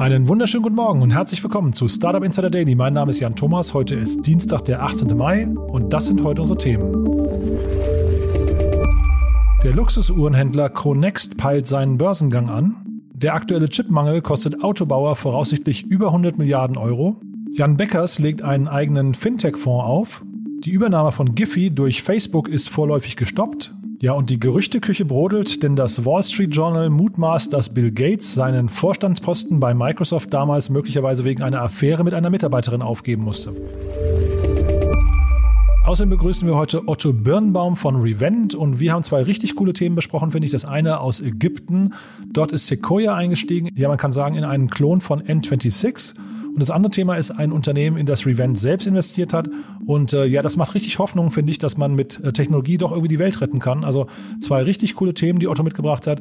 Einen wunderschönen guten Morgen und herzlich willkommen zu Startup Insider Daily. Mein Name ist Jan Thomas. Heute ist Dienstag, der 18. Mai und das sind heute unsere Themen. Der Luxusuhrenhändler Chronext peilt seinen Börsengang an. Der aktuelle Chipmangel kostet Autobauer voraussichtlich über 100 Milliarden Euro. Jan Beckers legt einen eigenen Fintech-Fonds auf. Die Übernahme von Giphy durch Facebook ist vorläufig gestoppt. Ja, und die Gerüchteküche brodelt, denn das Wall Street Journal mutmaßt, dass Bill Gates seinen Vorstandsposten bei Microsoft damals möglicherweise wegen einer Affäre mit einer Mitarbeiterin aufgeben musste. Außerdem begrüßen wir heute Otto Birnbaum von Revent und wir haben zwei richtig coole Themen besprochen, finde ich. Das eine aus Ägypten. Dort ist Sequoia eingestiegen. Ja, man kann sagen, in einen Klon von N26. Und das andere Thema ist ein Unternehmen, in das Revent selbst investiert hat. Und äh, ja, das macht richtig Hoffnung, finde ich, dass man mit äh, Technologie doch irgendwie die Welt retten kann. Also zwei richtig coole Themen, die Otto mitgebracht hat.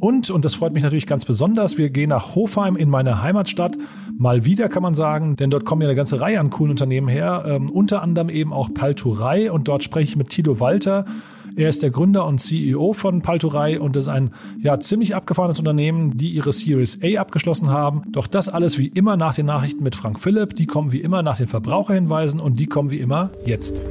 Und, und das freut mich natürlich ganz besonders, wir gehen nach Hofheim in meine Heimatstadt. Mal wieder kann man sagen, denn dort kommen ja eine ganze Reihe an coolen Unternehmen her. Ähm, unter anderem eben auch Palturei. Und dort spreche ich mit Tilo Walter. Er ist der Gründer und CEO von Palturei und das ist ein ja ziemlich abgefahrenes Unternehmen, die ihre Series A abgeschlossen haben. Doch das alles wie immer nach den Nachrichten mit Frank Philipp. Die kommen wie immer nach den Verbraucherhinweisen und die kommen wie immer jetzt.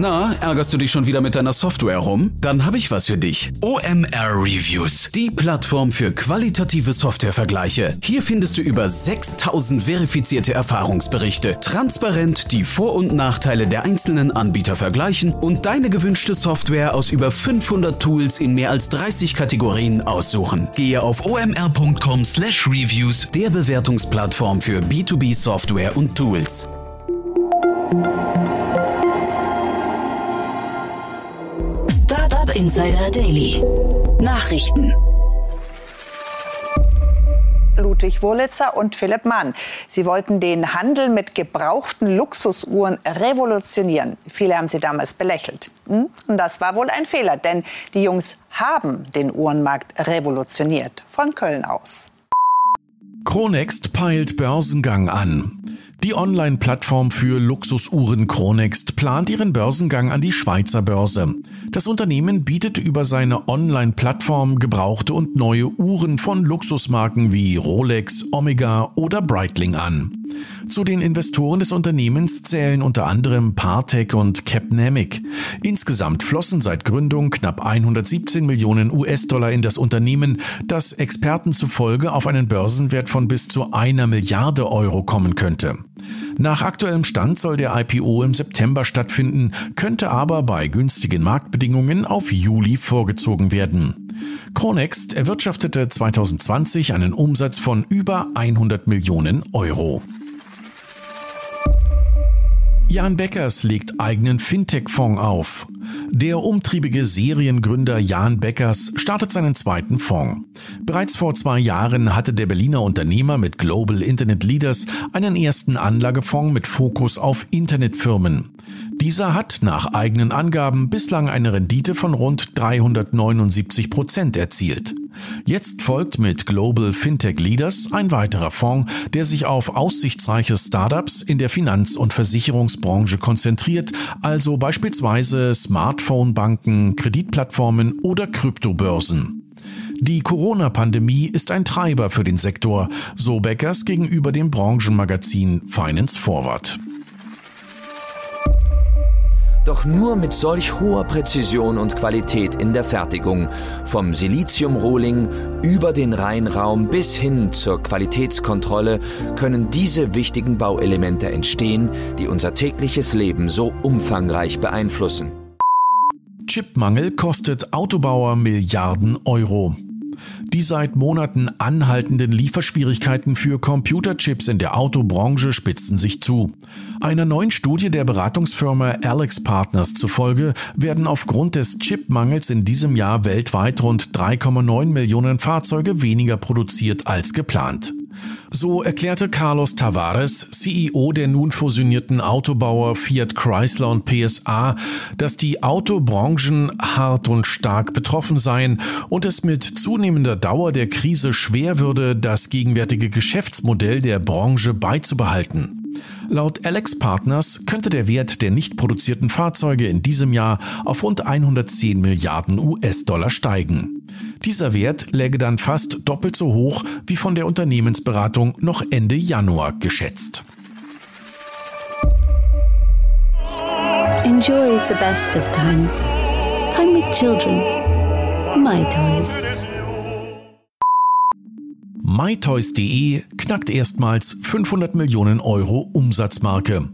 Na, ärgerst du dich schon wieder mit deiner Software rum? Dann habe ich was für dich. OMR Reviews, die Plattform für qualitative Softwarevergleiche. Hier findest du über 6000 verifizierte Erfahrungsberichte, transparent die Vor- und Nachteile der einzelnen Anbieter vergleichen und deine gewünschte Software aus über 500 Tools in mehr als 30 Kategorien aussuchen. Gehe auf omr.com/reviews, der Bewertungsplattform für B2B Software und Tools. Insider Daily. Nachrichten. Ludwig Wurlitzer und Philipp Mann. Sie wollten den Handel mit gebrauchten Luxusuhren revolutionieren. Viele haben sie damals belächelt. Hm? Und das war wohl ein Fehler, denn die Jungs haben den Uhrenmarkt revolutioniert. Von Köln aus. Chronext peilt Börsengang an. Die Online-Plattform für Luxusuhren Chronext plant ihren Börsengang an die Schweizer Börse. Das Unternehmen bietet über seine Online-Plattform gebrauchte und neue Uhren von Luxusmarken wie Rolex, Omega oder Breitling an. Zu den Investoren des Unternehmens zählen unter anderem Partec und Capnamic. Insgesamt flossen seit Gründung knapp 117 Millionen US-Dollar in das Unternehmen, das Experten zufolge auf einen Börsenwert von bis zu einer Milliarde Euro kommen könnte. Nach aktuellem Stand soll der IPO im September stattfinden, könnte aber bei günstigen Marktbedingungen auf Juli vorgezogen werden. Chronext erwirtschaftete 2020 einen Umsatz von über 100 Millionen Euro. Jan Beckers legt eigenen Fintech-Fonds auf. Der umtriebige Seriengründer Jan Beckers startet seinen zweiten Fonds. Bereits vor zwei Jahren hatte der Berliner Unternehmer mit Global Internet Leaders einen ersten Anlagefonds mit Fokus auf Internetfirmen. Dieser hat nach eigenen Angaben bislang eine Rendite von rund 379 Prozent erzielt. Jetzt folgt mit Global Fintech Leaders ein weiterer Fonds, der sich auf aussichtsreiche Startups in der Finanz- und Versicherungsbranche konzentriert, also beispielsweise Smartphone-Banken, Kreditplattformen oder Kryptobörsen. Die Corona-Pandemie ist ein Treiber für den Sektor, so Beckers gegenüber dem Branchenmagazin Finance Forward. Doch nur mit solch hoher Präzision und Qualität in der Fertigung, vom Silizium-Rohling über den Reinraum bis hin zur Qualitätskontrolle, können diese wichtigen Bauelemente entstehen, die unser tägliches Leben so umfangreich beeinflussen. Chipmangel kostet Autobauer Milliarden Euro. Die seit Monaten anhaltenden Lieferschwierigkeiten für Computerchips in der Autobranche spitzen sich zu. Einer neuen Studie der Beratungsfirma Alex Partners zufolge werden aufgrund des Chipmangels in diesem Jahr weltweit rund 3,9 Millionen Fahrzeuge weniger produziert als geplant. So erklärte Carlos Tavares, CEO der nun fusionierten Autobauer Fiat Chrysler und PSA, dass die Autobranchen hart und stark betroffen seien und es mit zunehmender Dauer der Krise schwer würde, das gegenwärtige Geschäftsmodell der Branche beizubehalten. Laut Alex Partners könnte der Wert der nicht produzierten Fahrzeuge in diesem Jahr auf rund 110 Milliarden US-Dollar steigen. Dieser Wert läge dann fast doppelt so hoch wie von der Unternehmensberatung noch Ende Januar geschätzt. Enjoy the best of times. Time with children. My Toys. MyToys.de knackt erstmals 500 Millionen Euro Umsatzmarke.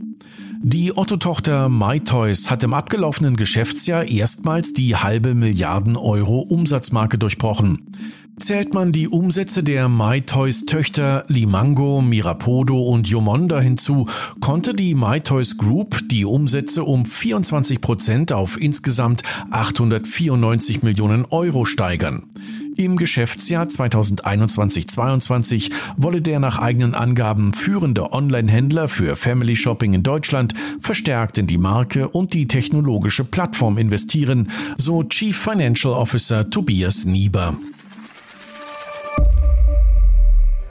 Die Otto-Tochter MyToys hat im abgelaufenen Geschäftsjahr erstmals die halbe Milliarden Euro Umsatzmarke durchbrochen. Zählt man die Umsätze der MyToys-Töchter Limango, Mirapodo und Yomonda hinzu, konnte die MyToys Group die Umsätze um 24 Prozent auf insgesamt 894 Millionen Euro steigern. Im Geschäftsjahr 2021-22 wolle der nach eigenen Angaben führende Online-Händler für Family Shopping in Deutschland verstärkt in die Marke und die technologische Plattform investieren, so Chief Financial Officer Tobias Nieber.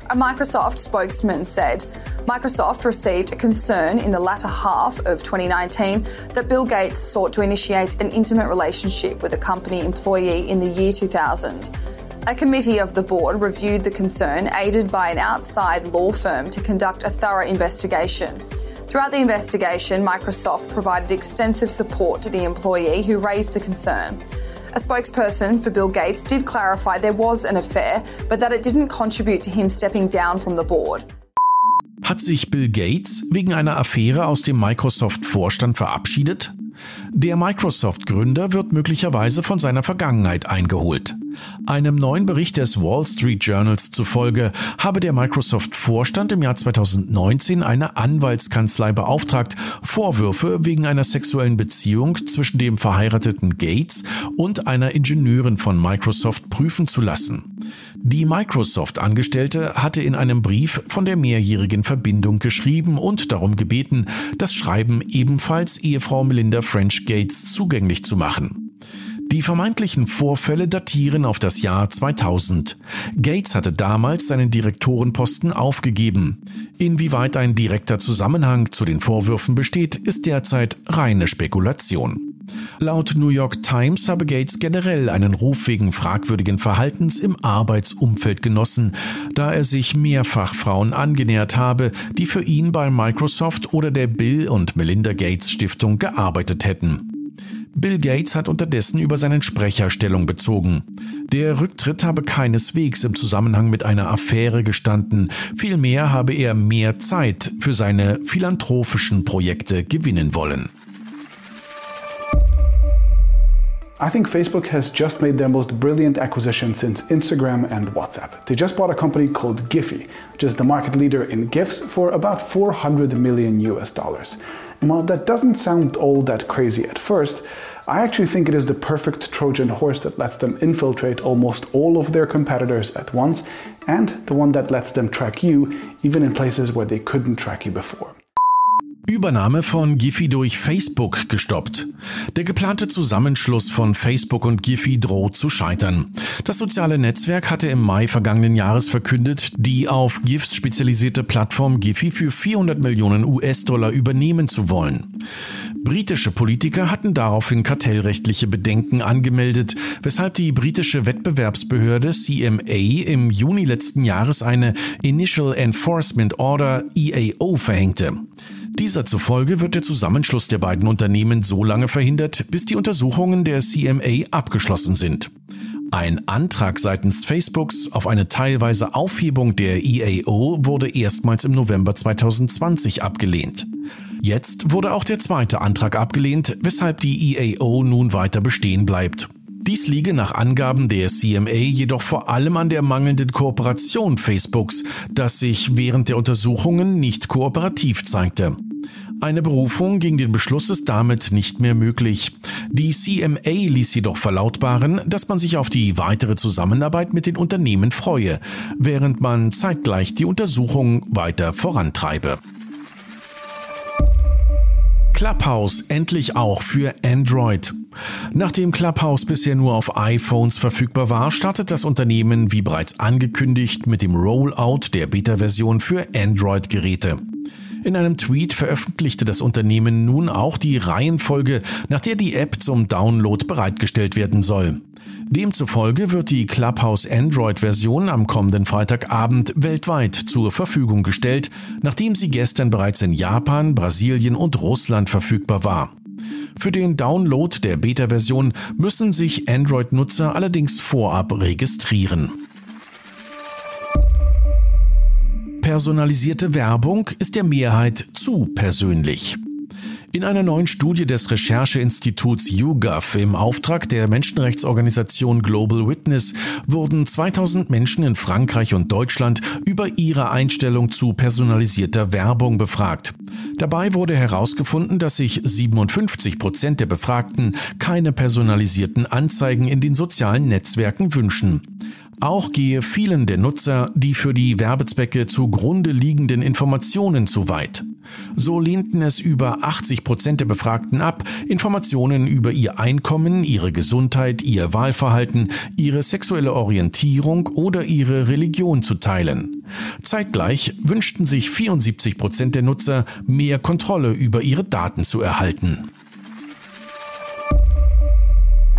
A Microsoft spokesman said Microsoft received a concern in the latter half of 2019 that Bill Gates sought to initiate an intimate relationship with a company employee in the year 2000. A committee of the board reviewed the concern, aided by an outside law firm, to conduct a thorough investigation. Throughout the investigation, Microsoft provided extensive support to the employee who raised the concern. A spokesperson for Bill Gates did clarify there was an affair, but that it didn't contribute to him stepping down from the board. Hat sich Bill Gates wegen einer Affäre aus dem Microsoft-Vorstand verabschiedet? Der Microsoft-Gründer wird möglicherweise von seiner Vergangenheit eingeholt. Einem neuen Bericht des Wall Street Journals zufolge habe der Microsoft-Vorstand im Jahr 2019 eine Anwaltskanzlei beauftragt, Vorwürfe wegen einer sexuellen Beziehung zwischen dem verheirateten Gates und einer Ingenieurin von Microsoft prüfen zu lassen. Die Microsoft-Angestellte hatte in einem Brief von der mehrjährigen Verbindung geschrieben und darum gebeten, das Schreiben ebenfalls Ehefrau Melinda French Gates zugänglich zu machen. Die vermeintlichen Vorfälle datieren auf das Jahr 2000. Gates hatte damals seinen Direktorenposten aufgegeben. Inwieweit ein direkter Zusammenhang zu den Vorwürfen besteht, ist derzeit reine Spekulation. Laut New York Times habe Gates generell einen Ruf wegen fragwürdigen Verhaltens im Arbeitsumfeld genossen, da er sich mehrfach Frauen angenähert habe, die für ihn bei Microsoft oder der Bill und Melinda Gates Stiftung gearbeitet hätten. Bill Gates hat unterdessen über seinen Sprecher Stellung bezogen. Der Rücktritt habe keineswegs im Zusammenhang mit einer Affäre gestanden, vielmehr habe er mehr Zeit für seine philanthropischen Projekte gewinnen wollen. I think Facebook has just made their most brilliant acquisition since Instagram and WhatsApp. They just bought a company called Giphy, which is the market leader in GIFs, for about 400 million US dollars. And while that doesn't sound all that crazy at first, I actually think it is the perfect Trojan horse that lets them infiltrate almost all of their competitors at once, and the one that lets them track you even in places where they couldn't track you before. Übernahme von Giphy durch Facebook gestoppt. Der geplante Zusammenschluss von Facebook und Giphy droht zu scheitern. Das soziale Netzwerk hatte im Mai vergangenen Jahres verkündet, die auf GIFs spezialisierte Plattform Giphy für 400 Millionen US-Dollar übernehmen zu wollen. Britische Politiker hatten daraufhin kartellrechtliche Bedenken angemeldet, weshalb die britische Wettbewerbsbehörde CMA im Juni letzten Jahres eine Initial Enforcement Order EAO verhängte. Dieser zufolge wird der Zusammenschluss der beiden Unternehmen so lange verhindert, bis die Untersuchungen der CMA abgeschlossen sind. Ein Antrag seitens Facebooks auf eine teilweise Aufhebung der EAO wurde erstmals im November 2020 abgelehnt. Jetzt wurde auch der zweite Antrag abgelehnt, weshalb die EAO nun weiter bestehen bleibt. Dies liege nach Angaben der CMA jedoch vor allem an der mangelnden Kooperation Facebooks, das sich während der Untersuchungen nicht kooperativ zeigte. Eine Berufung gegen den Beschluss ist damit nicht mehr möglich. Die CMA ließ jedoch verlautbaren, dass man sich auf die weitere Zusammenarbeit mit den Unternehmen freue, während man zeitgleich die Untersuchung weiter vorantreibe. Clubhouse endlich auch für Android. Nachdem Clubhouse bisher nur auf iPhones verfügbar war, startet das Unternehmen wie bereits angekündigt mit dem Rollout der Beta-Version für Android-Geräte. In einem Tweet veröffentlichte das Unternehmen nun auch die Reihenfolge, nach der die App zum Download bereitgestellt werden soll. Demzufolge wird die Clubhouse Android-Version am kommenden Freitagabend weltweit zur Verfügung gestellt, nachdem sie gestern bereits in Japan, Brasilien und Russland verfügbar war. Für den Download der Beta-Version müssen sich Android-Nutzer allerdings vorab registrieren. Personalisierte Werbung ist der Mehrheit zu persönlich. In einer neuen Studie des Rechercheinstituts YouGov im Auftrag der Menschenrechtsorganisation Global Witness wurden 2000 Menschen in Frankreich und Deutschland über ihre Einstellung zu personalisierter Werbung befragt. Dabei wurde herausgefunden, dass sich 57 Prozent der Befragten keine personalisierten Anzeigen in den sozialen Netzwerken wünschen. Auch gehe vielen der Nutzer die für die Werbezwecke zugrunde liegenden Informationen zu weit. So lehnten es über 80 Prozent der Befragten ab, Informationen über ihr Einkommen, ihre Gesundheit, ihr Wahlverhalten, ihre sexuelle Orientierung oder ihre Religion zu teilen. Zeitgleich wünschten sich 74 Prozent der Nutzer, mehr Kontrolle über ihre Daten zu erhalten.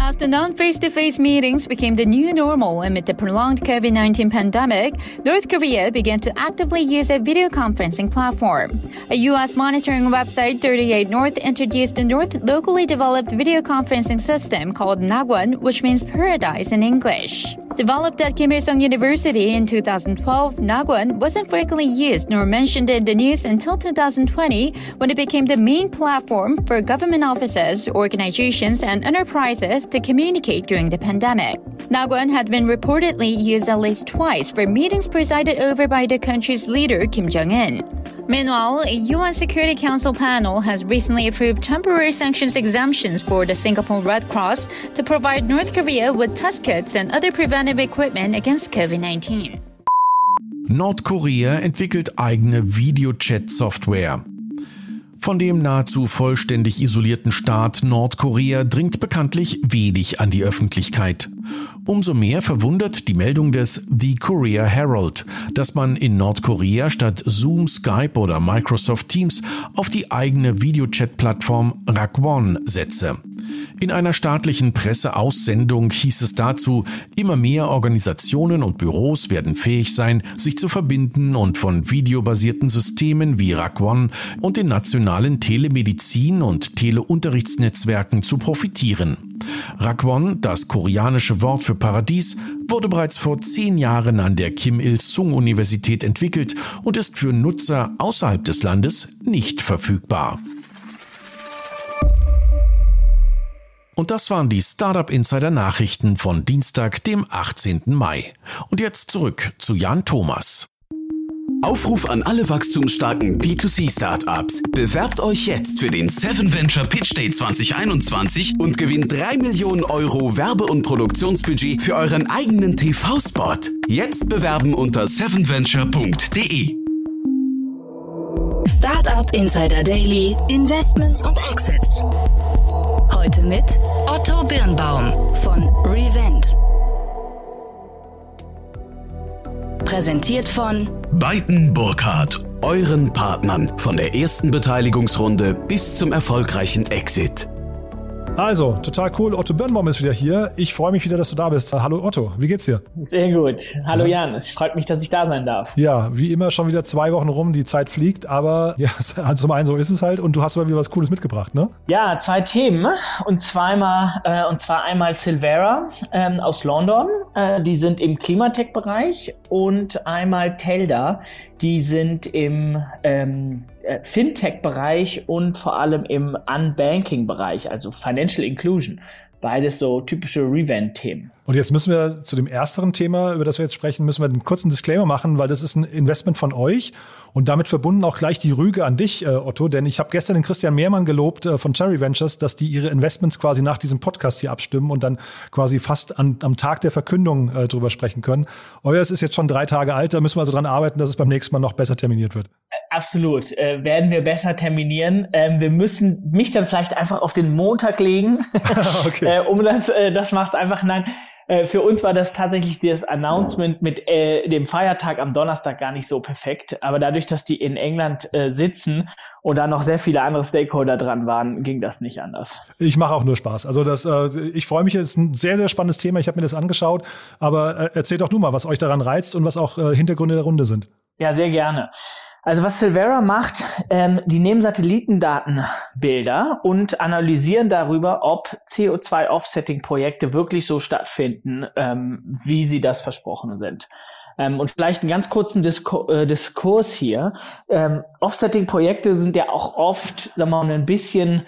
After non face to face meetings became the new normal amid the prolonged COVID 19 pandemic, North Korea began to actively use a video conferencing platform. A U.S. monitoring website, 38 North, introduced a North locally developed video conferencing system called Nagwon, which means paradise in English. Developed at Kim Il-sung University in 2012, Nagwon wasn't frequently used nor mentioned in the news until 2020 when it became the main platform for government offices, organizations, and enterprises to communicate during the pandemic. Nagwon had been reportedly used at least twice for meetings presided over by the country's leader Kim Jong-un. Meanwhile, a UN Security Council panel has recently approved temporary sanctions exemptions for the Singapore Red Cross to provide North Korea with test kits and other preventive equipment against COVID-19. Nordkorea entwickelt eigene Videochat-Software. Von dem nahezu vollständig isolierten Staat Nordkorea dringt bekanntlich wenig an die Öffentlichkeit. Umso mehr verwundert die Meldung des The Korea Herald, dass man in Nordkorea statt Zoom, Skype oder Microsoft Teams auf die eigene Videochat-Plattform Rakwon setze. In einer staatlichen Presseaussendung hieß es dazu, immer mehr Organisationen und Büros werden fähig sein, sich zu verbinden und von videobasierten Systemen wie Rakwon und den nationalen Telemedizin- und Teleunterrichtsnetzwerken zu profitieren. Rakwon, das koreanische Wort für Paradies, wurde bereits vor zehn Jahren an der Kim Il-sung-Universität entwickelt und ist für Nutzer außerhalb des Landes nicht verfügbar. Und das waren die Startup Insider Nachrichten von Dienstag, dem 18. Mai. Und jetzt zurück zu Jan Thomas. Aufruf an alle wachstumsstarken B2C-Startups. Bewerbt euch jetzt für den 7 Venture Pitch Day 2021 und gewinnt 3 Millionen Euro Werbe- und Produktionsbudget für euren eigenen TV-Spot. Jetzt bewerben unter 7venture.de. Startup Insider Daily, Investments und Exits. Heute mit Otto Birnbaum von Revent. Präsentiert von Beiten Burkhardt, euren Partnern von der ersten Beteiligungsrunde bis zum erfolgreichen Exit. Also, total cool. Otto Birnbaum ist wieder hier. Ich freue mich wieder, dass du da bist. Hallo Otto, wie geht's dir? Sehr gut. Hallo Jan, es freut mich, dass ich da sein darf. Ja, wie immer schon wieder zwei Wochen rum, die Zeit fliegt, aber ja, also zum einen so ist es halt und du hast aber wieder was Cooles mitgebracht, ne? Ja, zwei Themen und zweimal äh, und zwar einmal Silvera ähm, aus London, äh, die sind im Klimatech-Bereich und einmal Telda, die sind im ähm, äh, Fintech-Bereich und vor allem im Unbanking-Bereich, also Financial Inclusion. Beides so typische Revent-Themen. Und jetzt müssen wir zu dem ersteren Thema, über das wir jetzt sprechen, müssen wir einen kurzen Disclaimer machen, weil das ist ein Investment von euch und damit verbunden auch gleich die Rüge an dich, äh, Otto, denn ich habe gestern den Christian Mehrmann gelobt äh, von Cherry Ventures, dass die ihre Investments quasi nach diesem Podcast hier abstimmen und dann quasi fast an, am Tag der Verkündung äh, drüber sprechen können. Euer ist jetzt schon drei Tage alt, da müssen wir also dran arbeiten, dass es beim nächsten Mal noch besser terminiert wird. Absolut, äh, werden wir besser terminieren. Ähm, wir müssen mich dann vielleicht einfach auf den Montag legen, okay. äh, um das, äh, das macht einfach, nein, äh, für uns war das tatsächlich das Announcement mit äh, dem Feiertag am Donnerstag gar nicht so perfekt. Aber dadurch, dass die in England äh, sitzen und da noch sehr viele andere Stakeholder dran waren, ging das nicht anders. Ich mache auch nur Spaß. Also das, äh, ich freue mich, es ist ein sehr, sehr spannendes Thema. Ich habe mir das angeschaut. Aber äh, erzählt doch du mal, was euch daran reizt und was auch äh, Hintergründe der Runde sind. Ja, sehr gerne. Also was Silvera macht, ähm, die nehmen Satellitendatenbilder und analysieren darüber, ob CO2-Offsetting-Projekte wirklich so stattfinden, ähm, wie sie das versprochen sind. Ähm, und vielleicht einen ganz kurzen Disku äh, Diskurs hier. Ähm, Offsetting-Projekte sind ja auch oft, sagen wir mal, ein bisschen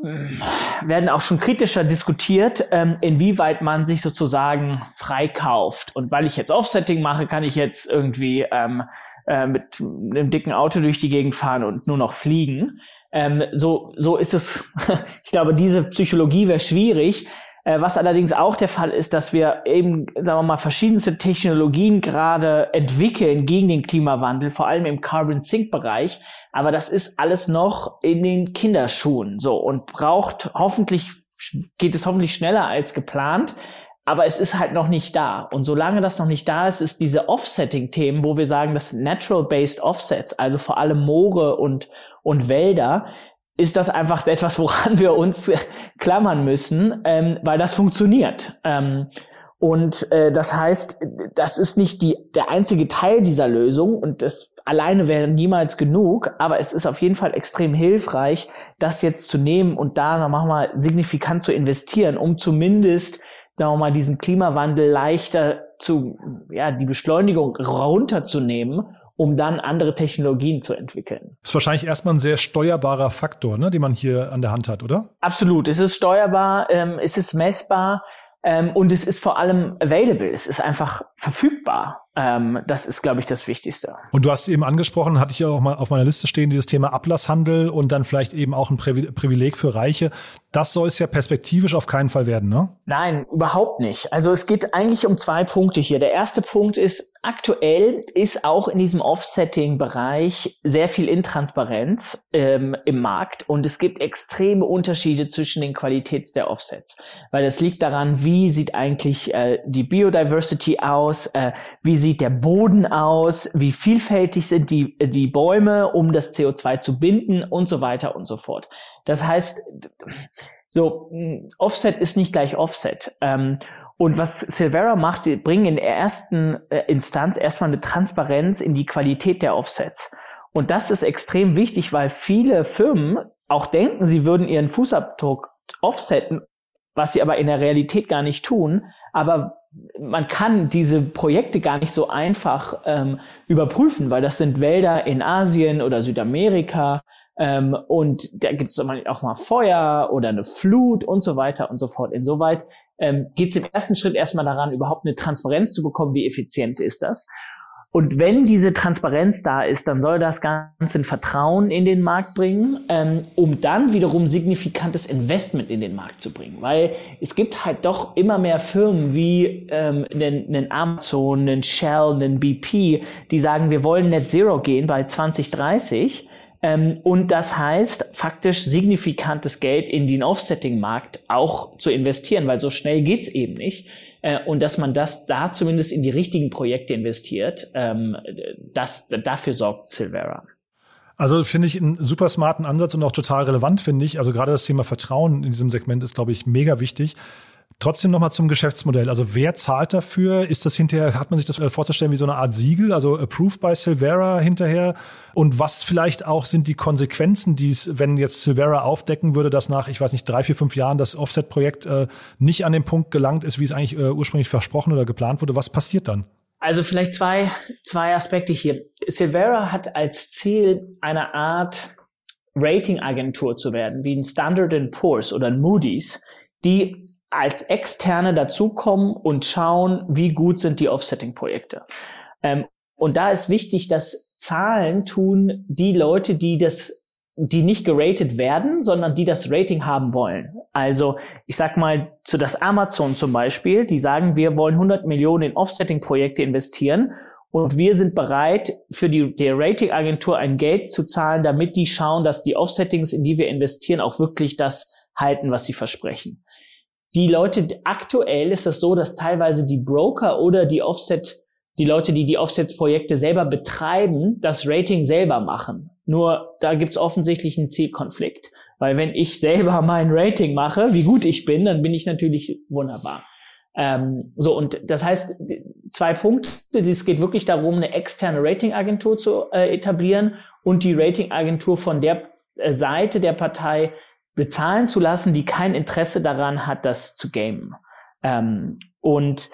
ähm, werden auch schon kritischer diskutiert, ähm, inwieweit man sich sozusagen freikauft. Und weil ich jetzt Offsetting mache, kann ich jetzt irgendwie ähm, äh, mit einem dicken Auto durch die Gegend fahren und nur noch fliegen. Ähm, so, so ist es. ich glaube, diese Psychologie wäre schwierig. Äh, was allerdings auch der Fall ist, dass wir eben, sagen wir mal, verschiedenste Technologien gerade entwickeln gegen den Klimawandel, vor allem im Carbon Sink Bereich. Aber das ist alles noch in den Kinderschuhen, so und braucht hoffentlich geht es hoffentlich schneller als geplant aber es ist halt noch nicht da. Und solange das noch nicht da ist, ist diese Offsetting-Themen, wo wir sagen, das Natural-Based Offsets, also vor allem Moore und, und Wälder, ist das einfach etwas, woran wir uns klammern müssen, ähm, weil das funktioniert. Ähm, und äh, das heißt, das ist nicht die, der einzige Teil dieser Lösung und das alleine wäre niemals genug, aber es ist auf jeden Fall extrem hilfreich, das jetzt zu nehmen und da nochmal signifikant zu investieren, um zumindest sagen wir mal, diesen Klimawandel leichter zu, ja, die Beschleunigung runterzunehmen, um dann andere Technologien zu entwickeln. Das ist wahrscheinlich erstmal ein sehr steuerbarer Faktor, ne, den man hier an der Hand hat, oder? Absolut. Es ist steuerbar, ähm, es ist messbar. Ähm, und es ist vor allem available, es ist einfach verfügbar. Ähm, das ist, glaube ich, das Wichtigste. Und du hast eben angesprochen, hatte ich ja auch mal auf meiner Liste stehen, dieses Thema Ablasshandel und dann vielleicht eben auch ein Privileg für Reiche. Das soll es ja perspektivisch auf keinen Fall werden, ne? Nein, überhaupt nicht. Also es geht eigentlich um zwei Punkte hier. Der erste Punkt ist, aktuell ist auch in diesem Offsetting-Bereich sehr viel Intransparenz ähm, im Markt und es gibt extreme Unterschiede zwischen den Qualitäts der Offsets. Weil das liegt daran, wie sieht eigentlich äh, die Biodiversity aus, äh, wie sieht der Boden aus, wie vielfältig sind die, die Bäume, um das CO2 zu binden und so weiter und so fort. Das heißt, so, Offset ist nicht gleich Offset. Ähm, und was Silvera macht, die bringen in der ersten äh, Instanz erstmal eine Transparenz in die Qualität der Offsets. Und das ist extrem wichtig, weil viele Firmen auch denken, sie würden ihren Fußabdruck offsetten, was sie aber in der Realität gar nicht tun. Aber man kann diese Projekte gar nicht so einfach ähm, überprüfen, weil das sind Wälder in Asien oder Südamerika ähm, und da gibt es auch mal Feuer oder eine Flut und so weiter und so fort. Insoweit ähm, geht es im ersten Schritt erstmal daran, überhaupt eine Transparenz zu bekommen, wie effizient ist das. Und wenn diese Transparenz da ist, dann soll das Ganze ein Vertrauen in den Markt bringen, ähm, um dann wiederum signifikantes Investment in den Markt zu bringen. Weil es gibt halt doch immer mehr Firmen wie ähm, einen, einen Amazon, einen Shell, einen BP, die sagen, wir wollen Net Zero gehen bei 2030 ähm, und das heißt, faktisch signifikantes Geld in den Offsetting-Markt auch zu investieren, weil so schnell geht's eben nicht. Äh, und dass man das da zumindest in die richtigen Projekte investiert, ähm, das, dafür sorgt Silvera. Also finde ich einen super smarten Ansatz und auch total relevant, finde ich. Also gerade das Thema Vertrauen in diesem Segment ist, glaube ich, mega wichtig. Trotzdem nochmal zum Geschäftsmodell. Also wer zahlt dafür? Ist das hinterher, hat man sich das äh, vorzustellen wie so eine Art Siegel, also approved by Silvera hinterher? Und was vielleicht auch sind die Konsequenzen, die es, wenn jetzt Silvera aufdecken würde, dass nach, ich weiß nicht, drei, vier, fünf Jahren das Offset-Projekt äh, nicht an den Punkt gelangt ist, wie es eigentlich äh, ursprünglich versprochen oder geplant wurde? Was passiert dann? Also vielleicht zwei, zwei Aspekte hier. Silvera hat als Ziel eine Art Ratingagentur zu werden, wie ein Standard Poor's oder ein Moody's, die als Externe dazukommen und schauen, wie gut sind die Offsetting-Projekte. Ähm, und da ist wichtig, dass Zahlen tun die Leute, die das die nicht geratet werden, sondern die das Rating haben wollen. Also ich sag mal zu das Amazon zum Beispiel, die sagen, wir wollen 100 Millionen in Offsetting-Projekte investieren und wir sind bereit, für die, die Ratingagentur ein Geld zu zahlen, damit die schauen, dass die Offsettings, in die wir investieren, auch wirklich das halten, was sie versprechen. Die Leute, aktuell ist es so, dass teilweise die Broker oder die Offset, die Leute, die die Offset-Projekte selber betreiben, das Rating selber machen. Nur da gibt's offensichtlich einen Zielkonflikt. Weil wenn ich selber mein Rating mache, wie gut ich bin, dann bin ich natürlich wunderbar. Ähm, so, und das heißt, zwei Punkte. Es geht wirklich darum, eine externe Ratingagentur zu äh, etablieren und die Ratingagentur von der äh, Seite der Partei bezahlen zu lassen, die kein Interesse daran hat, das zu gamen. Ähm, und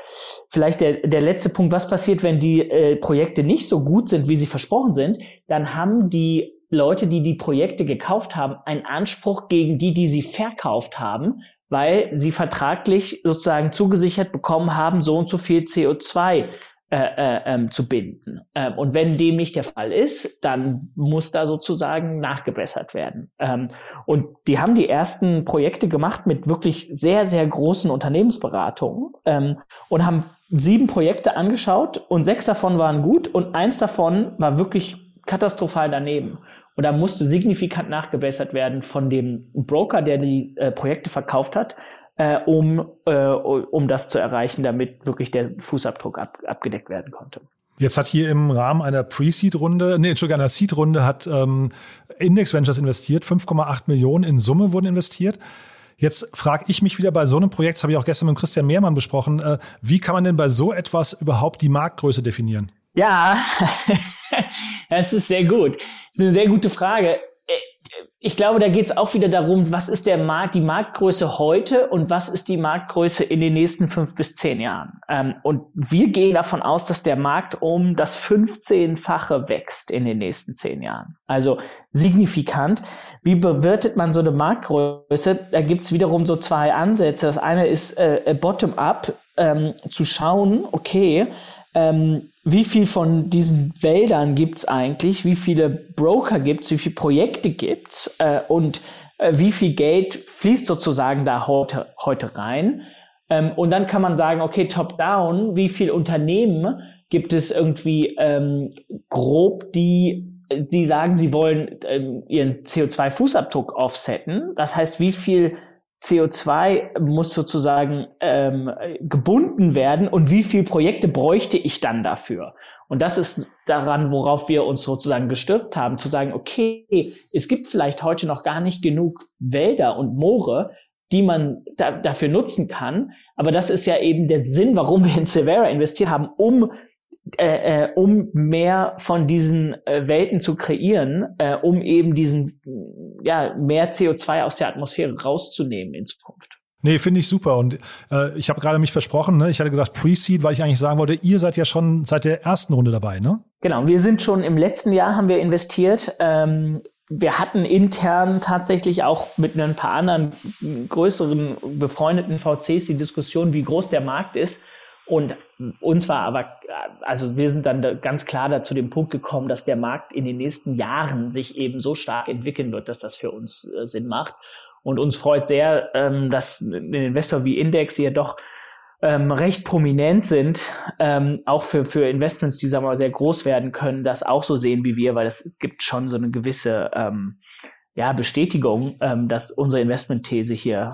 vielleicht der, der letzte Punkt, was passiert, wenn die äh, Projekte nicht so gut sind, wie sie versprochen sind, dann haben die Leute, die die Projekte gekauft haben, einen Anspruch gegen die, die sie verkauft haben, weil sie vertraglich sozusagen zugesichert bekommen haben, so und so viel CO2 äh, äh, ähm, zu binden. Ähm, und wenn dem nicht der Fall ist, dann muss da sozusagen nachgebessert werden. Ähm, und die haben die ersten Projekte gemacht mit wirklich sehr, sehr großen Unternehmensberatungen ähm, und haben sieben Projekte angeschaut und sechs davon waren gut und eins davon war wirklich katastrophal daneben. Und da musste signifikant nachgebessert werden von dem Broker, der die äh, Projekte verkauft hat, äh, um, äh, um das zu erreichen, damit wirklich der Fußabdruck ab, abgedeckt werden konnte. Jetzt hat hier im Rahmen einer Pre-Seed-Runde, nee, Entschuldigung, einer Seed-Runde hat ähm, Index Ventures investiert, 5,8 Millionen in Summe wurden investiert. Jetzt frage ich mich wieder bei so einem Projekt, das habe ich auch gestern mit Christian Mehrmann besprochen, äh, wie kann man denn bei so etwas überhaupt die Marktgröße definieren? Ja, das ist sehr gut. Das ist eine sehr gute Frage. Ich glaube, da geht es auch wieder darum, was ist der Markt, die Marktgröße heute und was ist die Marktgröße in den nächsten fünf bis zehn Jahren. Ähm, und wir gehen davon aus, dass der Markt um das 15-fache wächst in den nächsten zehn Jahren. Also signifikant. Wie bewertet man so eine Marktgröße? Da gibt es wiederum so zwei Ansätze. Das eine ist äh, bottom-up, ähm, zu schauen, okay, ähm, wie viel von diesen Wäldern gibt's eigentlich, wie viele Broker gibt's, wie viele Projekte gibt's äh, und äh, wie viel Geld fließt sozusagen da heute, heute rein. Ähm, und dann kann man sagen, okay, top-down, wie viele Unternehmen gibt es irgendwie ähm, grob, die die sagen, sie wollen ähm, ihren CO2-Fußabdruck offsetten. Das heißt, wie viel CO2 muss sozusagen ähm, gebunden werden und wie viel Projekte bräuchte ich dann dafür? Und das ist daran, worauf wir uns sozusagen gestürzt haben, zu sagen, okay, es gibt vielleicht heute noch gar nicht genug Wälder und Moore, die man da, dafür nutzen kann. Aber das ist ja eben der Sinn, warum wir in Severa investiert haben, um äh, äh, um mehr von diesen äh, Welten zu kreieren, äh, um eben diesen, ja, mehr CO2 aus der Atmosphäre rauszunehmen in Zukunft. Nee, finde ich super. Und äh, ich habe gerade mich versprochen, ne? ich hatte gesagt Pre-Seed, weil ich eigentlich sagen wollte, ihr seid ja schon seit der ersten Runde dabei, ne? Genau, wir sind schon im letzten Jahr haben wir investiert. Ähm, wir hatten intern tatsächlich auch mit ein paar anderen größeren befreundeten VCs die Diskussion, wie groß der Markt ist. Und uns war aber, also wir sind dann ganz klar da zu dem Punkt gekommen, dass der Markt in den nächsten Jahren sich eben so stark entwickeln wird, dass das für uns äh, Sinn macht. Und uns freut sehr, ähm, dass ein Investor wie Index ja doch ähm, recht prominent sind, ähm, auch für, für Investments, die sagen wir mal sehr groß werden können, das auch so sehen wie wir, weil es gibt schon so eine gewisse ja, Bestätigung, dass unsere Investmentthese hier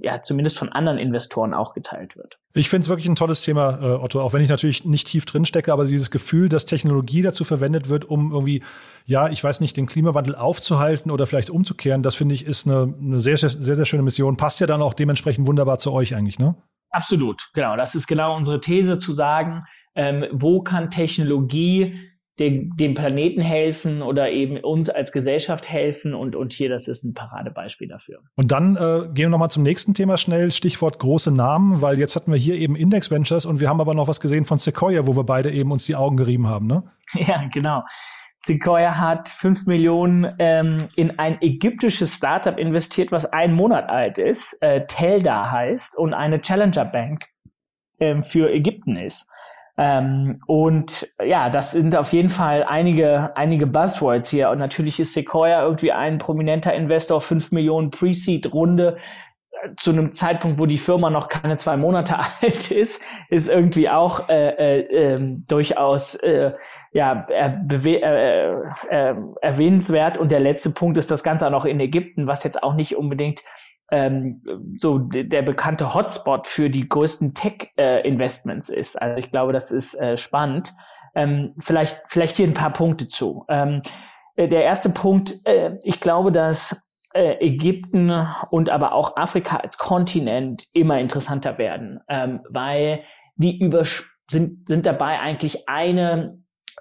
ja zumindest von anderen Investoren auch geteilt wird. Ich finde es wirklich ein tolles Thema, äh, Otto, auch wenn ich natürlich nicht tief drin stecke, aber dieses Gefühl, dass Technologie dazu verwendet wird, um irgendwie, ja, ich weiß nicht, den Klimawandel aufzuhalten oder vielleicht umzukehren, das finde ich ist eine, eine sehr, sehr, sehr, sehr schöne Mission. Passt ja dann auch dementsprechend wunderbar zu euch eigentlich, ne? Absolut, genau. Das ist genau unsere These zu sagen, ähm, wo kann Technologie dem, dem Planeten helfen oder eben uns als Gesellschaft helfen und, und hier, das ist ein Paradebeispiel dafür. Und dann äh, gehen wir nochmal zum nächsten Thema schnell, Stichwort große Namen, weil jetzt hatten wir hier eben Index Ventures und wir haben aber noch was gesehen von Sequoia, wo wir beide eben uns die Augen gerieben haben, ne? Ja, genau. Sequoia hat fünf Millionen ähm, in ein ägyptisches Startup investiert, was einen Monat alt ist, äh, Telda heißt und eine Challenger Bank ähm, für Ägypten ist. Ähm, und ja, das sind auf jeden Fall einige, einige Buzzwords hier. Und natürlich ist Sequoia irgendwie ein prominenter Investor, 5 Millionen Pre-Seed-Runde äh, zu einem Zeitpunkt, wo die Firma noch keine zwei Monate alt ist, ist irgendwie auch äh, äh, äh, durchaus äh, ja, äh, äh, erwähnenswert. Und der letzte Punkt ist das Ganze auch noch in Ägypten, was jetzt auch nicht unbedingt ähm, so der bekannte Hotspot für die größten Tech-Investments äh, ist. Also ich glaube, das ist äh, spannend. Ähm, vielleicht, vielleicht hier ein paar Punkte zu. Ähm, äh, der erste Punkt, äh, ich glaube, dass äh, Ägypten und aber auch Afrika als Kontinent immer interessanter werden, ähm, weil die über sind, sind dabei eigentlich eine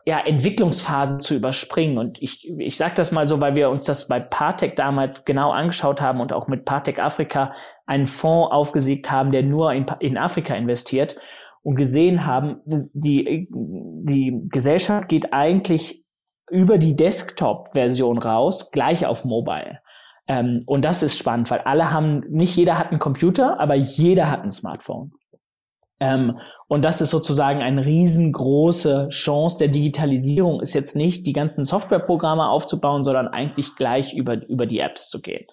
ja, Entwicklungsphase zu überspringen. Und ich, ich sage das mal so, weil wir uns das bei Partec damals genau angeschaut haben und auch mit Partec Afrika einen Fonds aufgesiegt haben, der nur in, in Afrika investiert und gesehen haben, die, die Gesellschaft geht eigentlich über die Desktop-Version raus, gleich auf Mobile. Ähm, und das ist spannend, weil alle haben, nicht jeder hat einen Computer, aber jeder hat ein Smartphone. Ähm, und das ist sozusagen eine riesengroße Chance der Digitalisierung, ist jetzt nicht die ganzen Softwareprogramme aufzubauen, sondern eigentlich gleich über, über die Apps zu gehen.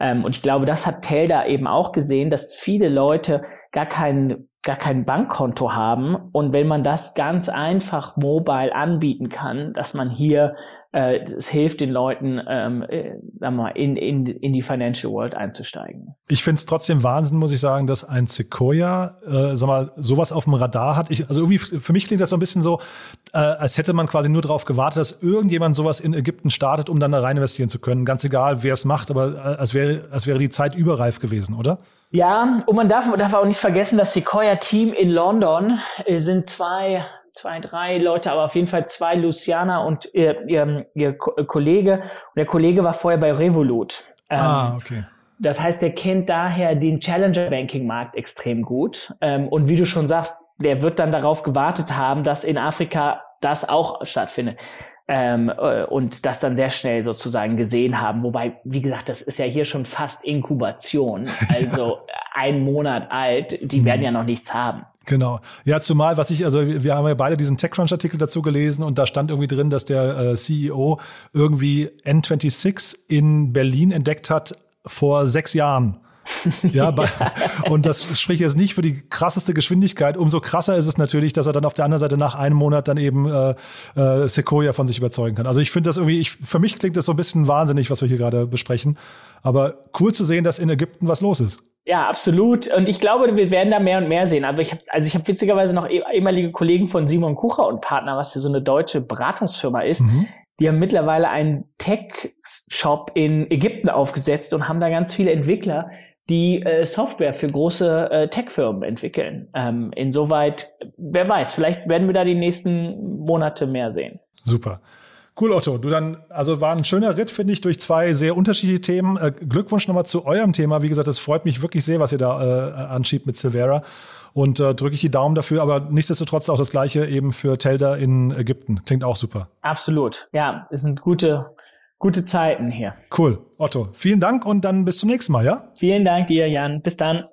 Ähm, und ich glaube, das hat Telda eben auch gesehen, dass viele Leute gar kein, gar kein Bankkonto haben. Und wenn man das ganz einfach mobile anbieten kann, dass man hier es hilft den Leuten, ähm, äh, wir mal, in, in, in die Financial World einzusteigen. Ich finde es trotzdem Wahnsinn, muss ich sagen, dass ein Sequoia, äh, sag mal, sowas auf dem Radar hat. Ich, also irgendwie, für mich klingt das so ein bisschen so, äh, als hätte man quasi nur darauf gewartet, dass irgendjemand sowas in Ägypten startet, um dann da rein investieren zu können. Ganz egal, wer es macht, aber äh, als wäre, als wäre die Zeit überreif gewesen, oder? Ja, und man darf, darf auch nicht vergessen, das Sequoia-Team in London äh, sind zwei zwei, drei Leute, aber auf jeden Fall zwei, Luciana und ihr, ihr, ihr Kollege. Und der Kollege war vorher bei Revolut. Ähm, ah, okay. Das heißt, der kennt daher den Challenger-Banking-Markt extrem gut. Ähm, und wie du schon sagst, der wird dann darauf gewartet haben, dass in Afrika das auch stattfindet. Ähm, äh, und das dann sehr schnell sozusagen gesehen haben. Wobei, wie gesagt, das ist ja hier schon fast Inkubation, also ein Monat alt. Die werden ja noch nichts haben. Genau. Ja, zumal, was ich, also wir haben ja beide diesen TechCrunch-Artikel dazu gelesen und da stand irgendwie drin, dass der äh, CEO irgendwie N26 in Berlin entdeckt hat vor sechs Jahren. ja, bei, und das spricht jetzt nicht für die krasseste Geschwindigkeit. Umso krasser ist es natürlich, dass er dann auf der anderen Seite nach einem Monat dann eben äh, äh, Sequoia von sich überzeugen kann. Also ich finde das irgendwie, ich, für mich klingt das so ein bisschen wahnsinnig, was wir hier gerade besprechen. Aber cool zu sehen, dass in Ägypten was los ist. Ja, absolut. Und ich glaube, wir werden da mehr und mehr sehen. Aber ich habe, also ich habe witzigerweise noch eh, ehemalige Kollegen von Simon Kucher und Partner, was ja so eine deutsche Beratungsfirma ist. Mhm. Die haben mittlerweile einen Tech-Shop in Ägypten aufgesetzt und haben da ganz viele Entwickler, die äh, Software für große äh, Tech-Firmen entwickeln. Ähm, insoweit, wer weiß, vielleicht werden wir da die nächsten Monate mehr sehen. Super. Cool, Otto. Du dann, also war ein schöner Ritt, finde ich, durch zwei sehr unterschiedliche Themen. Äh, Glückwunsch nochmal zu eurem Thema. Wie gesagt, es freut mich wirklich sehr, was ihr da äh, anschiebt mit Silvera. Und äh, drücke ich die Daumen dafür, aber nichtsdestotrotz auch das Gleiche eben für Telda in Ägypten. Klingt auch super. Absolut. Ja, es sind gute, gute Zeiten hier. Cool. Otto, vielen Dank und dann bis zum nächsten Mal, ja? Vielen Dank dir, Jan. Bis dann.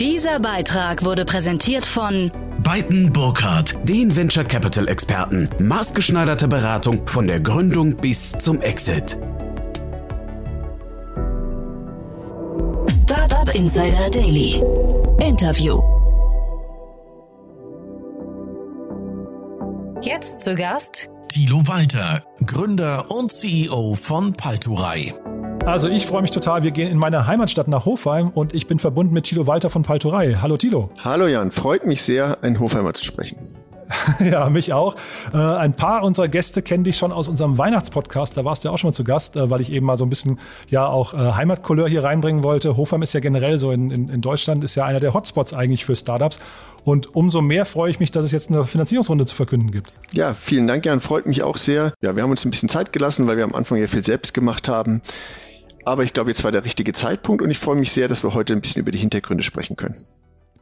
Dieser Beitrag wurde präsentiert von Beiten Burkhardt, den Venture Capital Experten. Maßgeschneiderte Beratung von der Gründung bis zum Exit. Startup Insider Daily. Interview. Jetzt zu Gast Thilo Walter, Gründer und CEO von Palturei. Also ich freue mich total. Wir gehen in meine Heimatstadt nach Hofheim und ich bin verbunden mit Thilo Walter von Palturei. Hallo Thilo. Hallo Jan, freut mich sehr, einen Hofheimer zu sprechen. ja, mich auch. Äh, ein paar unserer Gäste kennen dich schon aus unserem Weihnachtspodcast. Da warst du ja auch schon mal zu Gast, äh, weil ich eben mal so ein bisschen ja auch äh, Heimatcouleur hier reinbringen wollte. Hofheim ist ja generell so in, in, in Deutschland, ist ja einer der Hotspots eigentlich für Startups. Und umso mehr freue ich mich, dass es jetzt eine Finanzierungsrunde zu verkünden gibt. Ja, vielen Dank, Jan. Freut mich auch sehr. Ja, wir haben uns ein bisschen Zeit gelassen, weil wir am Anfang ja viel selbst gemacht haben. Aber ich glaube, jetzt war der richtige Zeitpunkt und ich freue mich sehr, dass wir heute ein bisschen über die Hintergründe sprechen können.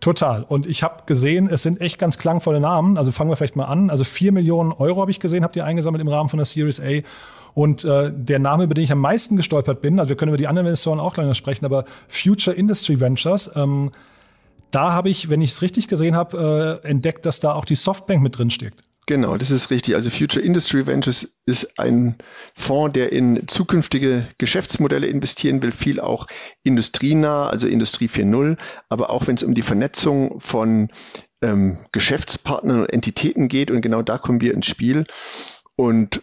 Total. Und ich habe gesehen, es sind echt ganz klangvolle Namen. Also fangen wir vielleicht mal an. Also vier Millionen Euro habe ich gesehen, habt ihr eingesammelt im Rahmen von der Series A. Und äh, der Name, über den ich am meisten gestolpert bin, also wir können über die anderen Investoren auch gleich noch sprechen, aber Future Industry Ventures, ähm, da habe ich, wenn ich es richtig gesehen habe, äh, entdeckt, dass da auch die Softbank mit drin steckt. Genau, das ist richtig. Also Future Industry Ventures ist ein Fonds, der in zukünftige Geschäftsmodelle investieren will, viel auch industrienah, also Industrie 4.0, aber auch wenn es um die Vernetzung von ähm, Geschäftspartnern und Entitäten geht und genau da kommen wir ins Spiel. Und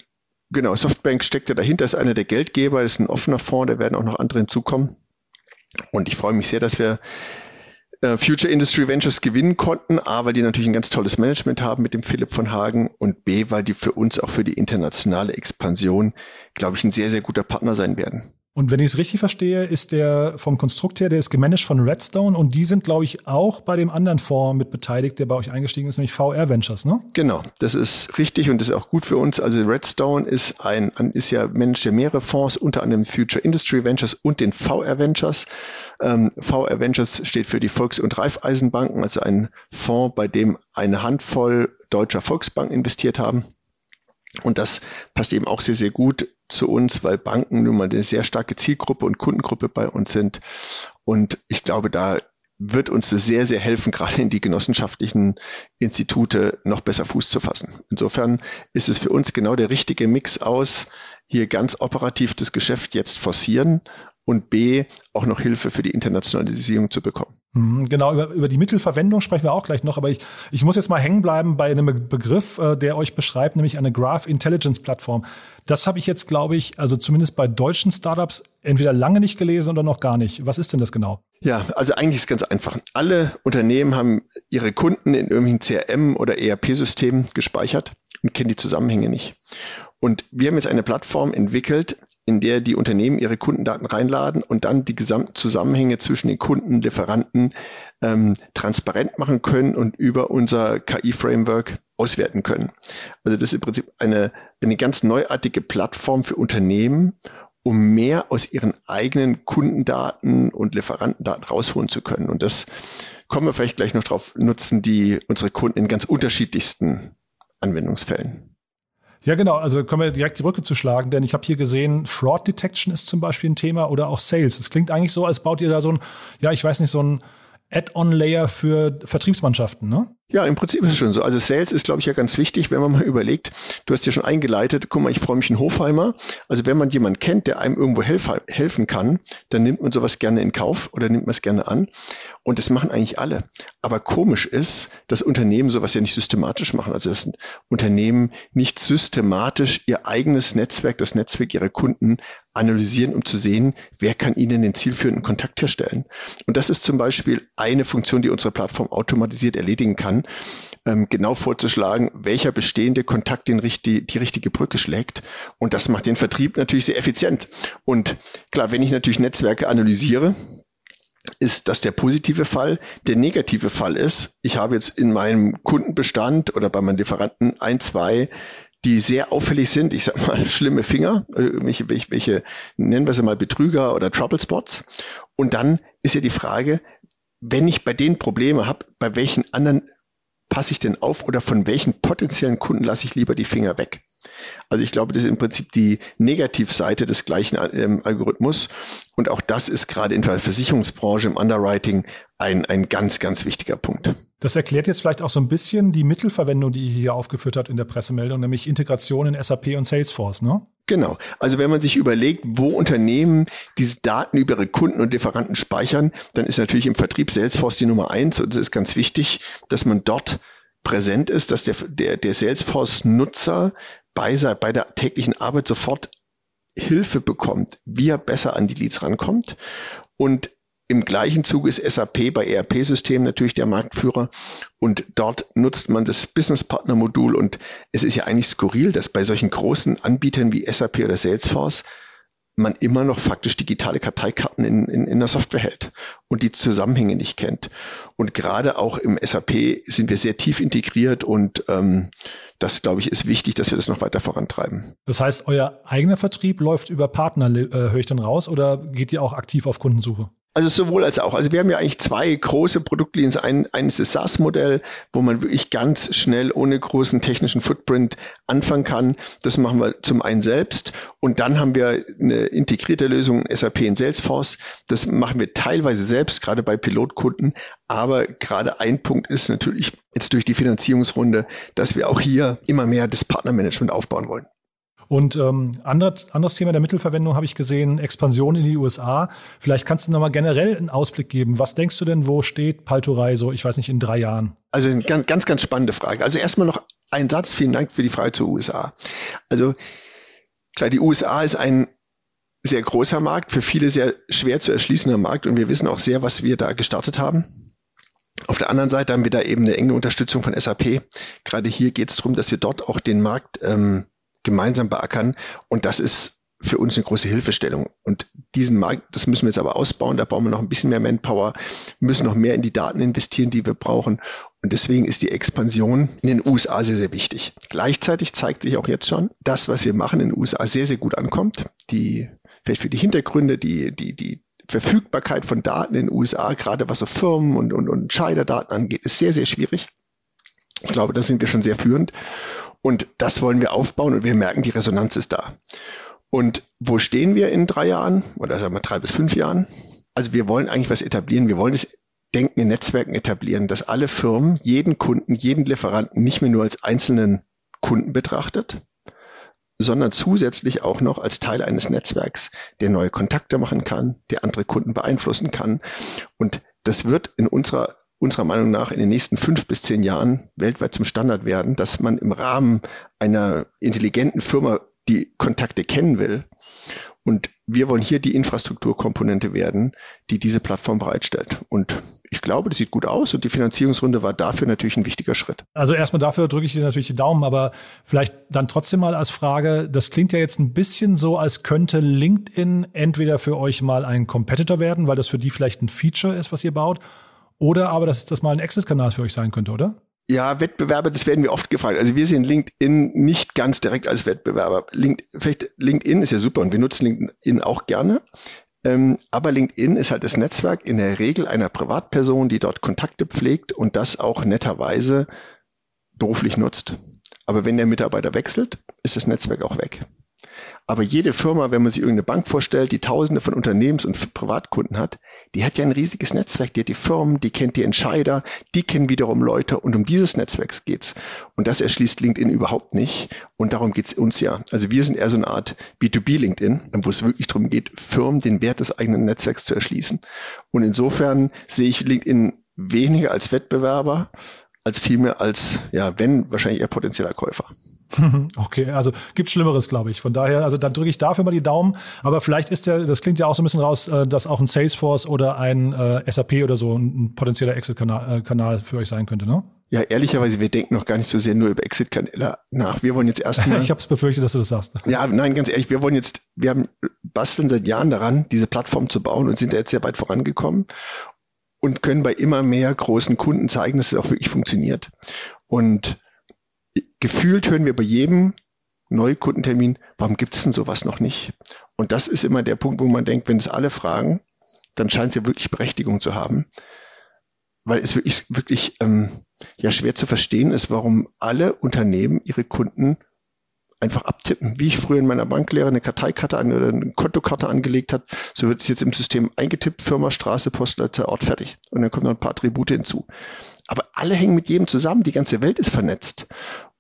Genau, Softbank steckt ja dahinter, ist einer der Geldgeber, ist ein offener Fonds, da werden auch noch andere hinzukommen. Und ich freue mich sehr, dass wir Future Industry Ventures gewinnen konnten. A, weil die natürlich ein ganz tolles Management haben mit dem Philipp von Hagen und B, weil die für uns auch für die internationale Expansion, glaube ich, ein sehr, sehr guter Partner sein werden. Und wenn ich es richtig verstehe, ist der vom Konstrukt her, der ist gemanagt von Redstone und die sind, glaube ich, auch bei dem anderen Fonds mit beteiligt, der bei euch eingestiegen ist, nämlich VR Ventures, ne? Genau, das ist richtig und das ist auch gut für uns. Also Redstone ist ein, ist ja Manager mehrere Fonds, unter anderem Future Industry Ventures und den VR Ventures. Ähm, VR Ventures steht für die Volks- und Raiffeisenbanken, also ein Fonds, bei dem eine Handvoll deutscher Volksbanken investiert haben. Und das passt eben auch sehr, sehr gut zu uns, weil Banken nun mal eine sehr starke Zielgruppe und Kundengruppe bei uns sind. Und ich glaube, da wird uns das sehr, sehr helfen, gerade in die genossenschaftlichen Institute noch besser Fuß zu fassen. Insofern ist es für uns genau der richtige Mix aus, hier ganz operativ das Geschäft jetzt forcieren und B, auch noch Hilfe für die Internationalisierung zu bekommen. Mhm, genau, über, über die Mittelverwendung sprechen wir auch gleich noch, aber ich, ich muss jetzt mal hängen bleiben bei einem Begriff, äh, der euch beschreibt, nämlich eine Graph Intelligence Plattform. Das habe ich jetzt, glaube ich, also zumindest bei deutschen Startups entweder lange nicht gelesen oder noch gar nicht. Was ist denn das genau? Ja, also eigentlich ist es ganz einfach. Alle Unternehmen haben ihre Kunden in irgendwelchen CRM oder ERP-Systemen gespeichert und kennen die Zusammenhänge nicht. Und wir haben jetzt eine Plattform entwickelt, in der die Unternehmen ihre Kundendaten reinladen und dann die gesamten Zusammenhänge zwischen den Kunden, Lieferanten ähm, transparent machen können und über unser KI-Framework auswerten können. Also das ist im Prinzip eine, eine ganz neuartige Plattform für Unternehmen, um mehr aus ihren eigenen Kundendaten und Lieferantendaten rausholen zu können. Und das kommen wir vielleicht gleich noch drauf, nutzen die unsere Kunden in ganz unterschiedlichsten Anwendungsfällen. Ja, genau. Also können wir direkt die Brücke zu schlagen, denn ich habe hier gesehen, Fraud Detection ist zum Beispiel ein Thema oder auch Sales. Es klingt eigentlich so, als baut ihr da so ein, ja, ich weiß nicht, so ein Add-on-Layer für Vertriebsmannschaften, ne? Ja, im Prinzip ist es schon so. Also Sales ist, glaube ich, ja ganz wichtig, wenn man mal überlegt, du hast ja schon eingeleitet, guck mal, ich freue mich in Hofheimer. Also wenn man jemanden kennt, der einem irgendwo helf helfen kann, dann nimmt man sowas gerne in Kauf oder nimmt man es gerne an. Und das machen eigentlich alle. Aber komisch ist, dass Unternehmen sowas ja nicht systematisch machen. Also dass Unternehmen nicht systematisch ihr eigenes Netzwerk, das Netzwerk ihrer Kunden analysieren, um zu sehen, wer kann ihnen den zielführenden Kontakt herstellen. Und das ist zum Beispiel eine Funktion, die unsere Plattform automatisiert erledigen kann, ähm, genau vorzuschlagen, welcher bestehende Kontakt den richtig, die richtige Brücke schlägt. Und das macht den Vertrieb natürlich sehr effizient. Und klar, wenn ich natürlich Netzwerke analysiere, ist das der positive Fall. Der negative Fall ist, ich habe jetzt in meinem Kundenbestand oder bei meinen Lieferanten ein, zwei, die sehr auffällig sind, ich sag mal schlimme Finger, äh, welche, welche, welche nennen wir sie mal Betrüger oder Trouble Spots. Und dann ist ja die Frage, wenn ich bei denen Probleme habe, bei welchen anderen passe ich denn auf oder von welchen potenziellen Kunden lasse ich lieber die Finger weg? Also ich glaube, das ist im Prinzip die Negativseite des gleichen ähm, Algorithmus. Und auch das ist gerade in der Versicherungsbranche im Underwriting ein, ein ganz, ganz wichtiger Punkt. Das erklärt jetzt vielleicht auch so ein bisschen die Mittelverwendung, die ihr hier aufgeführt habt in der Pressemeldung, nämlich Integration in SAP und Salesforce, ne? Genau. Also wenn man sich überlegt, wo Unternehmen diese Daten über ihre Kunden und Lieferanten speichern, dann ist natürlich im Vertrieb Salesforce die Nummer eins und es ist ganz wichtig, dass man dort präsent ist, dass der, der, der Salesforce-Nutzer bei, bei der täglichen Arbeit sofort Hilfe bekommt, wie er besser an die Leads rankommt. Und im gleichen Zuge ist SAP bei ERP-Systemen natürlich der Marktführer und dort nutzt man das Business Partner Modul und es ist ja eigentlich skurril, dass bei solchen großen Anbietern wie SAP oder Salesforce man immer noch faktisch digitale Karteikarten in, in, in der Software hält und die Zusammenhänge nicht kennt. Und gerade auch im SAP sind wir sehr tief integriert und ähm, das, glaube ich, ist wichtig, dass wir das noch weiter vorantreiben. Das heißt, euer eigener Vertrieb läuft über Partner, äh, höre ich dann raus, oder geht ihr auch aktiv auf Kundensuche? Also sowohl als auch. Also wir haben ja eigentlich zwei große Produktlinien. Ein, eines ist SaaS-Modell, wo man wirklich ganz schnell ohne großen technischen Footprint anfangen kann. Das machen wir zum einen selbst. Und dann haben wir eine integrierte Lösung SAP in Salesforce. Das machen wir teilweise selbst, gerade bei Pilotkunden. Aber gerade ein Punkt ist natürlich jetzt durch die Finanzierungsrunde, dass wir auch hier immer mehr das Partnermanagement aufbauen wollen. Und ähm, anderes, anderes Thema der Mittelverwendung habe ich gesehen, Expansion in die USA. Vielleicht kannst du nochmal generell einen Ausblick geben. Was denkst du denn, wo steht Palturei so, ich weiß nicht, in drei Jahren? Also eine ganz, ganz, ganz spannende Frage. Also erstmal noch ein Satz, vielen Dank für die Frage zur USA. Also Klar, die USA ist ein sehr großer Markt, für viele sehr schwer zu erschließender Markt und wir wissen auch sehr, was wir da gestartet haben. Auf der anderen Seite haben wir da eben eine enge Unterstützung von SAP. Gerade hier geht es darum, dass wir dort auch den Markt ähm, gemeinsam beackern und das ist für uns eine große Hilfestellung. Und diesen Markt, das müssen wir jetzt aber ausbauen. Da brauchen wir noch ein bisschen mehr Manpower, müssen noch mehr in die Daten investieren, die wir brauchen. Und deswegen ist die Expansion in den USA sehr, sehr wichtig. Gleichzeitig zeigt sich auch jetzt schon, das, was wir machen in den USA, sehr, sehr gut ankommt. Die, vielleicht für die Hintergründe, die, die, die Verfügbarkeit von Daten in den USA, gerade was so Firmen und, und, und Entscheiderdaten angeht, ist sehr, sehr schwierig. Ich glaube, da sind wir schon sehr führend. Und das wollen wir aufbauen und wir merken, die Resonanz ist da. Und wo stehen wir in drei Jahren oder sagen wir drei bis fünf Jahren? Also wir wollen eigentlich was etablieren. Wir wollen das Denken in Netzwerken etablieren, dass alle Firmen jeden Kunden, jeden Lieferanten nicht mehr nur als einzelnen Kunden betrachtet, sondern zusätzlich auch noch als Teil eines Netzwerks, der neue Kontakte machen kann, der andere Kunden beeinflussen kann. Und das wird in unserer unserer Meinung nach in den nächsten fünf bis zehn Jahren weltweit zum Standard werden, dass man im Rahmen einer intelligenten Firma die Kontakte kennen will. Und wir wollen hier die Infrastrukturkomponente werden, die diese Plattform bereitstellt. Und ich glaube, das sieht gut aus und die Finanzierungsrunde war dafür natürlich ein wichtiger Schritt. Also erstmal dafür drücke ich dir natürlich die Daumen, aber vielleicht dann trotzdem mal als Frage, das klingt ja jetzt ein bisschen so, als könnte LinkedIn entweder für euch mal ein Competitor werden, weil das für die vielleicht ein Feature ist, was ihr baut, oder aber, dass das mal ein Exit-Kanal für euch sein könnte, oder? Ja, Wettbewerber, das werden wir oft gefragt. Also wir sehen LinkedIn nicht ganz direkt als Wettbewerber. Link, vielleicht LinkedIn ist ja super und wir nutzen LinkedIn auch gerne. Ähm, aber LinkedIn ist halt das Netzwerk in der Regel einer Privatperson, die dort Kontakte pflegt und das auch netterweise beruflich nutzt. Aber wenn der Mitarbeiter wechselt, ist das Netzwerk auch weg. Aber jede Firma, wenn man sich irgendeine Bank vorstellt, die tausende von Unternehmens- und Privatkunden hat, die hat ja ein riesiges Netzwerk. Die hat die Firmen, die kennt die Entscheider, die kennen wiederum Leute und um dieses Netzwerk geht's. Und das erschließt LinkedIn überhaupt nicht. Und darum geht's uns ja. Also wir sind eher so eine Art B2B-LinkedIn, wo es wirklich darum geht, Firmen den Wert des eigenen Netzwerks zu erschließen. Und insofern sehe ich LinkedIn weniger als Wettbewerber, als vielmehr als, ja, wenn, wahrscheinlich eher potenzieller Käufer. Okay, also gibt Schlimmeres, glaube ich. Von daher, also dann drücke ich dafür mal die Daumen. Aber vielleicht ist der, das klingt ja auch so ein bisschen raus, äh, dass auch ein Salesforce oder ein äh, SAP oder so ein potenzieller Exit-Kanal äh, Kanal für euch sein könnte, ne? Ja, ehrlicherweise, wir denken noch gar nicht so sehr nur über Exit-Kanäle nach. Wir wollen jetzt erstmal. ich habe es befürchtet, dass du das sagst. Ja, nein, ganz ehrlich, wir wollen jetzt, wir haben basteln seit Jahren daran, diese Plattform zu bauen und sind da jetzt sehr weit vorangekommen und können bei immer mehr großen Kunden zeigen, dass es auch wirklich funktioniert. Und gefühlt hören wir bei jedem Neukundentermin, warum gibt es denn sowas noch nicht? Und das ist immer der Punkt, wo man denkt, wenn es alle fragen, dann scheint es ja wirklich Berechtigung zu haben. Weil es wirklich, wirklich ähm, ja schwer zu verstehen ist, warum alle Unternehmen ihre Kunden einfach abtippen. Wie ich früher in meiner Banklehre eine Karteikarte an, oder eine Kontokarte angelegt hat, so wird es jetzt im System eingetippt, Firma, Straße, Postleitzahl, Ort, fertig. Und dann kommen noch ein paar Attribute hinzu. Aber alle hängen mit jedem zusammen, die ganze Welt ist vernetzt.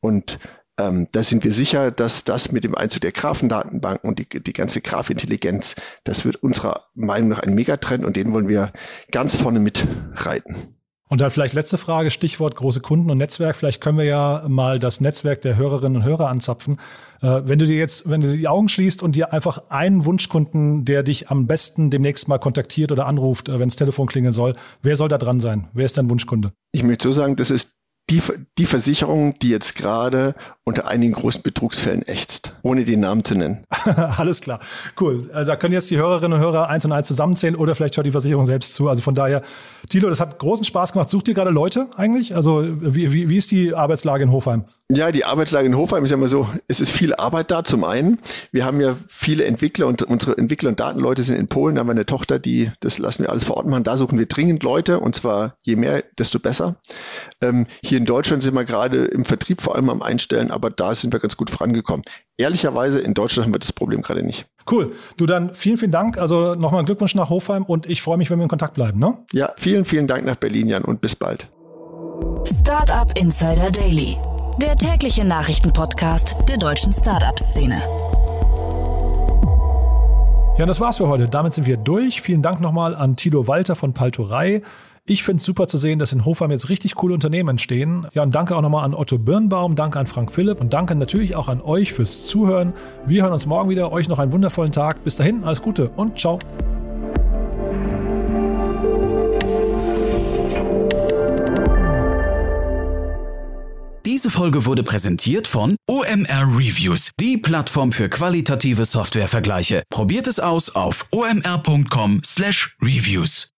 Und ähm, da sind wir sicher, dass das mit dem Einzug der Graphendatenbanken und die, die ganze Graphintelligenz, das wird unserer Meinung nach ein Megatrend und den wollen wir ganz vorne mitreiten. Und dann vielleicht letzte Frage, Stichwort große Kunden und Netzwerk. Vielleicht können wir ja mal das Netzwerk der Hörerinnen und Hörer anzapfen. Äh, wenn du dir jetzt, wenn du die Augen schließt und dir einfach einen Wunschkunden, der dich am besten demnächst mal kontaktiert oder anruft, äh, wenn das Telefon klingeln soll, wer soll da dran sein? Wer ist dein Wunschkunde? Ich möchte so sagen, das ist die, die Versicherung, die jetzt gerade unter einigen großen Betrugsfällen ächzt, ohne den Namen zu nennen. Alles klar, cool. Also da können jetzt die Hörerinnen und Hörer eins und eins zusammenzählen oder vielleicht hört die Versicherung selbst zu. Also von daher, Tilo, das hat großen Spaß gemacht. Sucht ihr gerade Leute eigentlich? Also wie, wie, wie ist die Arbeitslage in Hofheim? Ja, die Arbeitslage in Hofheim ist ja immer so, es ist viel Arbeit da zum einen. Wir haben ja viele Entwickler und unsere Entwickler und Datenleute sind in Polen, da haben wir eine Tochter, die, das lassen wir alles vor Ort machen. Da suchen wir dringend Leute und zwar je mehr, desto besser. Ähm, hier in Deutschland sind wir gerade im Vertrieb vor allem am Einstellen, aber da sind wir ganz gut vorangekommen. Ehrlicherweise, in Deutschland haben wir das Problem gerade nicht. Cool. Du dann vielen, vielen Dank. Also nochmal Glückwunsch nach Hofheim und ich freue mich, wenn wir in Kontakt bleiben. Ne? Ja, vielen, vielen Dank nach Berlin, Jan, und bis bald. Startup Insider Daily der tägliche Nachrichtenpodcast der deutschen Startup-Szene. Ja, das war's für heute. Damit sind wir durch. Vielen Dank nochmal an Tilo Walter von Paltorei. Ich finde es super zu sehen, dass in Hofheim jetzt richtig coole Unternehmen entstehen. Ja, und danke auch nochmal an Otto Birnbaum, danke an Frank Philipp und danke natürlich auch an euch fürs Zuhören. Wir hören uns morgen wieder. Euch noch einen wundervollen Tag. Bis dahin, alles Gute und ciao. Diese Folge wurde präsentiert von OMR Reviews, die Plattform für qualitative Softwarevergleiche. Probiert es aus auf omr.com/reviews.